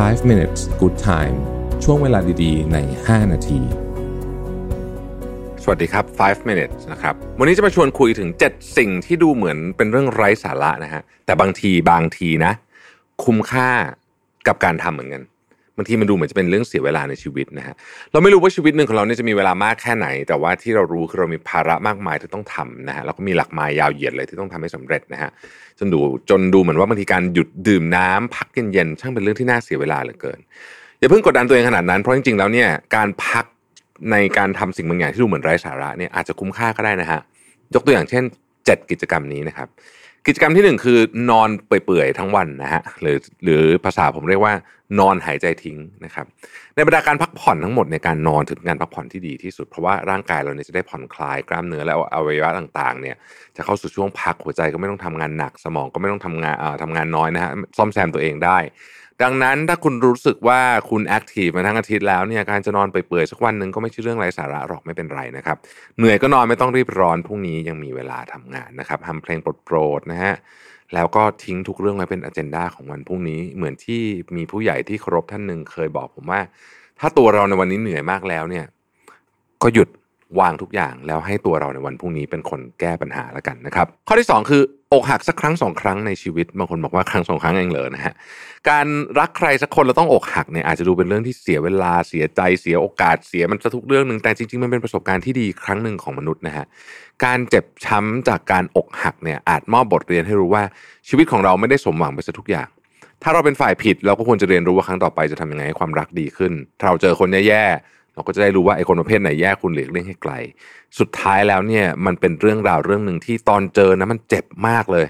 5 minutes good time ช่วงเวลาดีๆ ใน 5 นาที สวัสดีครับ 5 minutes นะครับ วันนี้จะมาชวนคุยถึง 7 สิ่งที่ดูเหมือนเป็นเรื่องไร้สาระนะฮะ แต่บางทีบางทีนะ คุ้มค่ากับการทำเหมือนกัน บางทีมันดูเหมือนจะเป็นเรื่องเสียเวลาในชีวิตนะฮะเราไม่รู้ว่าชีวิตหนึ่งของเราเนี่ยจะมีเวลามากแค่ไหน แต่ว่าที่เรารู้คือเรามีภาระมากมายที่ต้องทำนะฮะแล้วก็มีหลักไมายยาวเหยียดเลยที่ต้องทำให้สำเร็จนะฮะจนดูจนดูเหมือนว่าบางทีการหยุดดื่มน้ำพักเย็นๆช่างเป็นเรื่องที่น่าเสียเวลาเหลือเกินอย่าเพิ่งกดดันตัวเองขนาดนั้นเพราะจริงๆแล้วเนี่ยการพักในการทำสิ่งบางอย่างที่ดูเหมือนไร้สาระเนี่ยอาจจะคุ้มค่าก็ได้นะฮะยกตัวอย่างเช่น 7 กิจกรรมนี้นะครับ กิจกรรมที่หนึ่งคือนอนเปื่อยๆทั้งวันนะฮะหรือหรือภาษาผมเรียกว่านอนหายใจทิ้งนะครับ ในบรรดาการพักผ่อนทั้งหมดในการนอนถึงการพักผ่อนที่ดีที่สุดเพราะว่าร่างกายเราเนี่ยจะได้ผ่อนคลายกล้ามเนื้อและอวัยวะต่างๆ เนี่ย จะเข้าสู่ช่วงพักหัวใจก็ไม่ต้องทำงานหนักสมองก็ไม่ต้องทำงานเอ่อทำงานน้อยนะฮะซ่อมแซมตัวเองได้ ดังนั้นถ้าคุณรู้สึกว่าคุณ active มาทั้งอาทิตย์แล้วเนี่ยการจะนอนเปื่อยๆสักวันหนึ่งก็ไม่ใช่เรื่องไร้สาระหรอกไม่เป็นไรนะครับ เหนื่อยก็นอนไม่ต้องรีบร้อนพรุ่งนี้ยังมีเวลาทำงานนะครับทำเพลงโปรดๆนะฮะแล้วก็ทิ้งทุกเรื่องไว้เป็นอ g e n d a ของวันพรุ่งนี้ เหมือนที่มีผู้ใหญ่ที่เคารพท่านหนึ่งเคยบอกผมว่า ถ้าตัวเราในวันนี้เหนื่อยมากแล้วเนี่ย ก็หยุดวางทุกอย่างแล้วให้ตัวเราในวันพรุ่งนี้เป็นคนแก้ปัญหาแล้วกันนะครับ ข้อที่ 2 คือ อกหักสักครั้งสองครั้งในชีวิตบางคนบอกว่าครั้งสองครั้งเองเลยนะฮะการรักใครสักคนเราต้องอกหักเนี่ยอาจจะดูเป็นเรื่องที่เสียเวลาเสียใจเสียโอกาสเสียมันจะทุกเรื่องหนึ่งแต่จริงๆมันเป็นประสบการณ์ที่ดีครั้งหนึ่งของมนุษย์นะฮะการเจ็บช้ำจากการอกหักเนี่ยอาจมอบบทเรียนให้รู้ว่าชีวิตของเราไม่ได้สมหวังไปซะทุกอย่าง ถ้าเราเป็นฝ่ายผิดเราก็ควรจะเรียนรู้ว่าครั้งต่อไปจะทำยังไงให้ความรักดีขึ้นถ้าเราเจอคนแย่ๆ เราก็จะได้รู้ว่าไอ้คนประเภทไหนแย่คุณหลีกเลี่ยงให้ไกล สุดท้ายแล้วเนี่ยมันเป็นเรื่องราวเรื่องหนึ่งที่ตอนเจอนะมันเจ็บมากเลย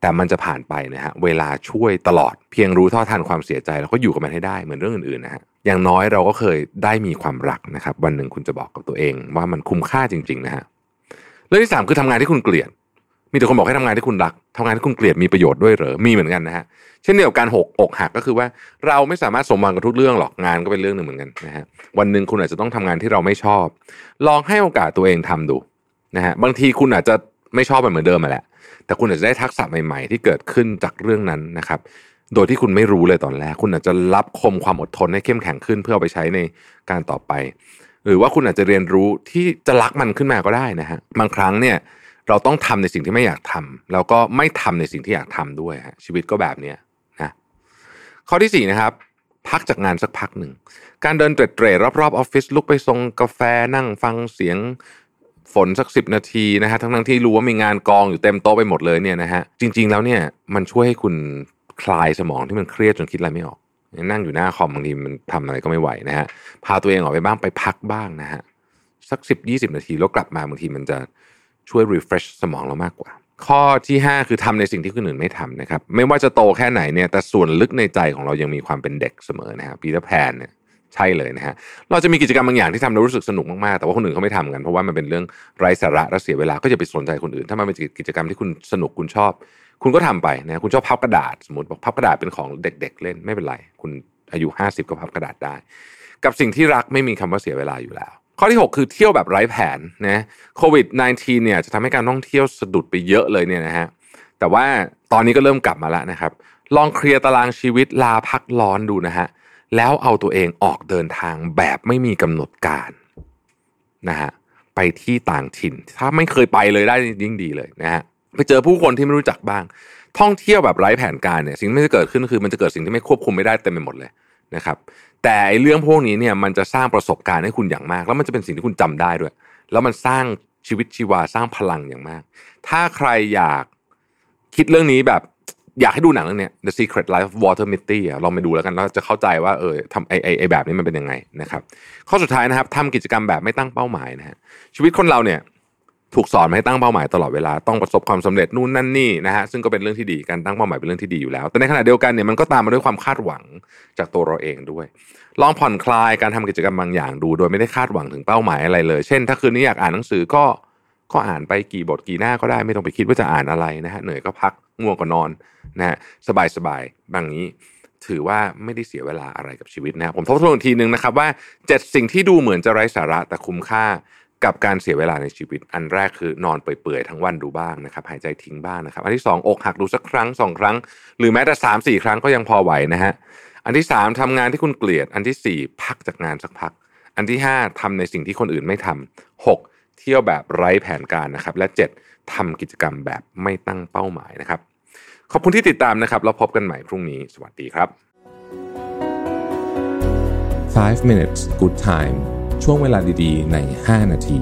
แต่มันจะผ่านไปนะฮะเวลาช่วยตลอดเพียงรู้เท่าทันความเสียใจแล้วก็อยู่กับมันให้ได้เหมือนเรื่องอื่นๆนะฮะอย่างน้อยเราก็เคยได้มีความรักนะครับ วันหนึ่งคุณจะบอกกับตัวเอง ว่ามันคุ้มค่าจริง ๆ นะฮะเรื่องที่สามคือทำงานที่คุณเกลียด มีแต่คนบอกให้ทำงานที่คุณรักทำงานที่คุณเกลียดมีประโยชน์ด้วยเหรอมีเหมือนกันนะฮะเช่นเดียวกับการหกอกหักก็คือว่าเราไม่สามารถสมหวังกับทุกเรื่องหรอกงานก็เป็นเรื่องหนึ่งเหมือนกันนะฮะวันหนึ่งคุณอาจจะต้องทำงานที่เราไม่ชอบ ลองให้โอกาสตัวเองทำดูนะฮะบางทีคุณอาจจะไม่ชอบมันเหมือนเดิมมาแหละแต่คุณอาจจะได้ทักษะใหม่ๆ ที่เกิดขึ้นจากเรื่องนั้นนะครับโดยที่คุณไม่รู้เลยตอนแรก คุณอาจจะรับคมความอดทนให้เข้มแข็งขึ้นเพื่อเอาไปใช้ในการต่อไป หรือว่าคุณอาจจะเรียนรู้ที่จะรักมันขึ้นมาก็ได้นะฮะบางครั้งเนี่ย เราต้องทำในสิ่งที่ไม่อยากทำแล้วก็ไม่ทำในสิ่งที่อยากทำด้วยฮะชีวิตก็แบบเนี้ยนะข้อที่สี่นะครับ พักจากงานสักพักหนึ่ง การเดินเตร็ดๆรอบๆออฟฟิศลุกไปส่งกาแฟนั่งฟังเสียงฝนสักสิบนาทีนะฮะทั้งๆที่รู้ว่ามีงานกองอยู่เต็มโต๊ะไปหมดเลยเนี่ยนะฮะจริง ๆ แล้วเนี่ยมันช่วยให้คุณคลายสมองที่มันเครียดจนคิดอะไรไม่ออก นั่งอยู่หน้าคอมบางทีมันทำอะไรก็ไม่ไหวนะฮะพาตัวเองออกไปบ้างไปพักบ้างนะฮะสักสิบยี่สิบนาทีแล้วกลับมาบางทีมันจะ ช่วย refresh สมองเรามากกว่า ข้อที่ 5 คือทำในสิ่งที่คนอื่นไม่ทำนะครับ ไม่ว่าจะโตแค่ไหนเนี่ยแต่ส่วนลึกในใจของเรายังมีความเป็นเด็กเสมอนะครับปีเตอร์แพนเนี่ยใช่เลยนะฮะ เราจะมีกิจกรรมบางอย่างที่ทำแล้วรู้สึกสนุกมาก ๆ แต่ว่าคนอื่นเขาไม่ทำกัน เพราะว่ามันเป็นเรื่องไร้สาระและเสียเวลา ก็จะไปสนใจคนอื่น ถ้ามันเป็นกิจกรรมที่คุณสนุกคุณชอบ คุณก็ทำไปนะคุณชอบพับกระดาษ สมมติบอกพับกระดาษเป็นของเด็ก ๆ เล่นไม่เป็นไร คุณอายุ 50 ก็พับกระดาษได้ กับสิ่งที่รักไม่มีคำว่าเสียเวลาอยู่แล้ว ข้อที่ 6 คือเที่ยวแบบไร้แผนนะโควิด -19 เนี่ยจะทำให้การท่องเที่ยวสะดุดไปเยอะเลยเนี่ยนะฮะแต่ว่าตอนนี้ก็เริ่มกลับมาแล้วนะครับ ลองเคลียร์ตารางชีวิตลาพักร้อนดูนะฮะแล้วเอาตัวเองออกเดินทางแบบไม่มีกำหนดการนะฮะไปที่ต่างถิ่น ถ้าไม่เคยไปเลยได้ยิ่งดีเลยนะฮะไปเจอผู้คนที่ไม่รู้จักบ้าง ท่องเที่ยวแบบไร้แผนการเนี่ยสิ่งที่จะเกิดขึ้นคือมันจะเกิดสิ่งที่ไม่ควบคุมไม่ได้เต็มไปหมดเลย นะครับแต่ไอเรื่องพวกนี้เนี่ยมันจะสร้างประสบการณ์ให้คุณอย่างมาก แล้วมันจะเป็นสิ่งที่คุณจำได้ด้วย แล้วมันสร้างชีวิตชีวาสร้างพลังอย่างมาก ถ้าใครอยากคิดเรื่องนี้แบบอยากให้ดูหนังเรื่องนี้ The Secret Life of Walter Mitty อะลองไปดูแล้วกันแล้วจะเข้าใจว่าเออทำไอไอไอแบบนี้มันเป็นยังไงนะครับ ข้อสุดท้ายนะครับทำกิจกรรมแบบไม่ตั้งเป้าหมายนะฮะชีวิตคนเราเนี่ย ถูกสอนมาให้ตั้งเป้าหมายตลอดเวลาต้องประสบความสำเร็จนู่นนั่นนี่นะฮะซึ่งก็เป็นเรื่องที่ดีการตั้งเป้าหมายเป็นเรื่องที่ดีอยู่แล้ว แต่ในขณะเดียวกันเนี่ยมันก็ตามมาด้วยความคาดหวังจากตัวเราเองด้วย ลองผ่อนคลายการทำกิจกรรมบางอย่างดู โดยไม่ได้คาดหวังถึงเป้าหมายอะไรเลย เช่น ถ้าคืนนี้อยากอ่านหนังสือก็ก็อ่านไปกี่บทกี่หน้าก็ได้ไม่ต้องไปคิดว่าจะอ่านอะไรนะฮะเหนื่อยก็พักง่วงก็นอนนะฮะสบายสบายบางนี้ ถือว่าไม่ได้เสียเวลาอะไรกับชีวิตนะผมทบทวนอีกทีหนึ่งนะครับว่าเจ็ดสิ่งที่ดูเหมือนจะไร้สาระแต่คุ้มค่า กับการเสียเวลาในชีวิต อันแรกคือนอนเปื่อยๆทั้งวันดูบ้างนะครับหายใจทิ้งบ้างนะครับ อันที่สองอกหักดูสักครั้งสองครั้ง หรือแม้แต่สามสี่ครั้งก็ยังพอไหวนะฮะอันที่สามทำงานที่คุณเกลียด อันที่สี่พักจากงานสักพัก อันที่ห้าทำในสิ่งที่คนอื่นไม่ทำหกเที่ยวแบบไร้แผนการนะครับและเจ็ดทำกิจกรรมแบบไม่ตั้งเป้าหมายนะครับขอบคุณที่ติดตามนะครับแล้วพบกันใหม่พรุ่งนี้สวัสดีครับ 5 minutes good time ช่วงเวลาดีๆ ใน 5 นาที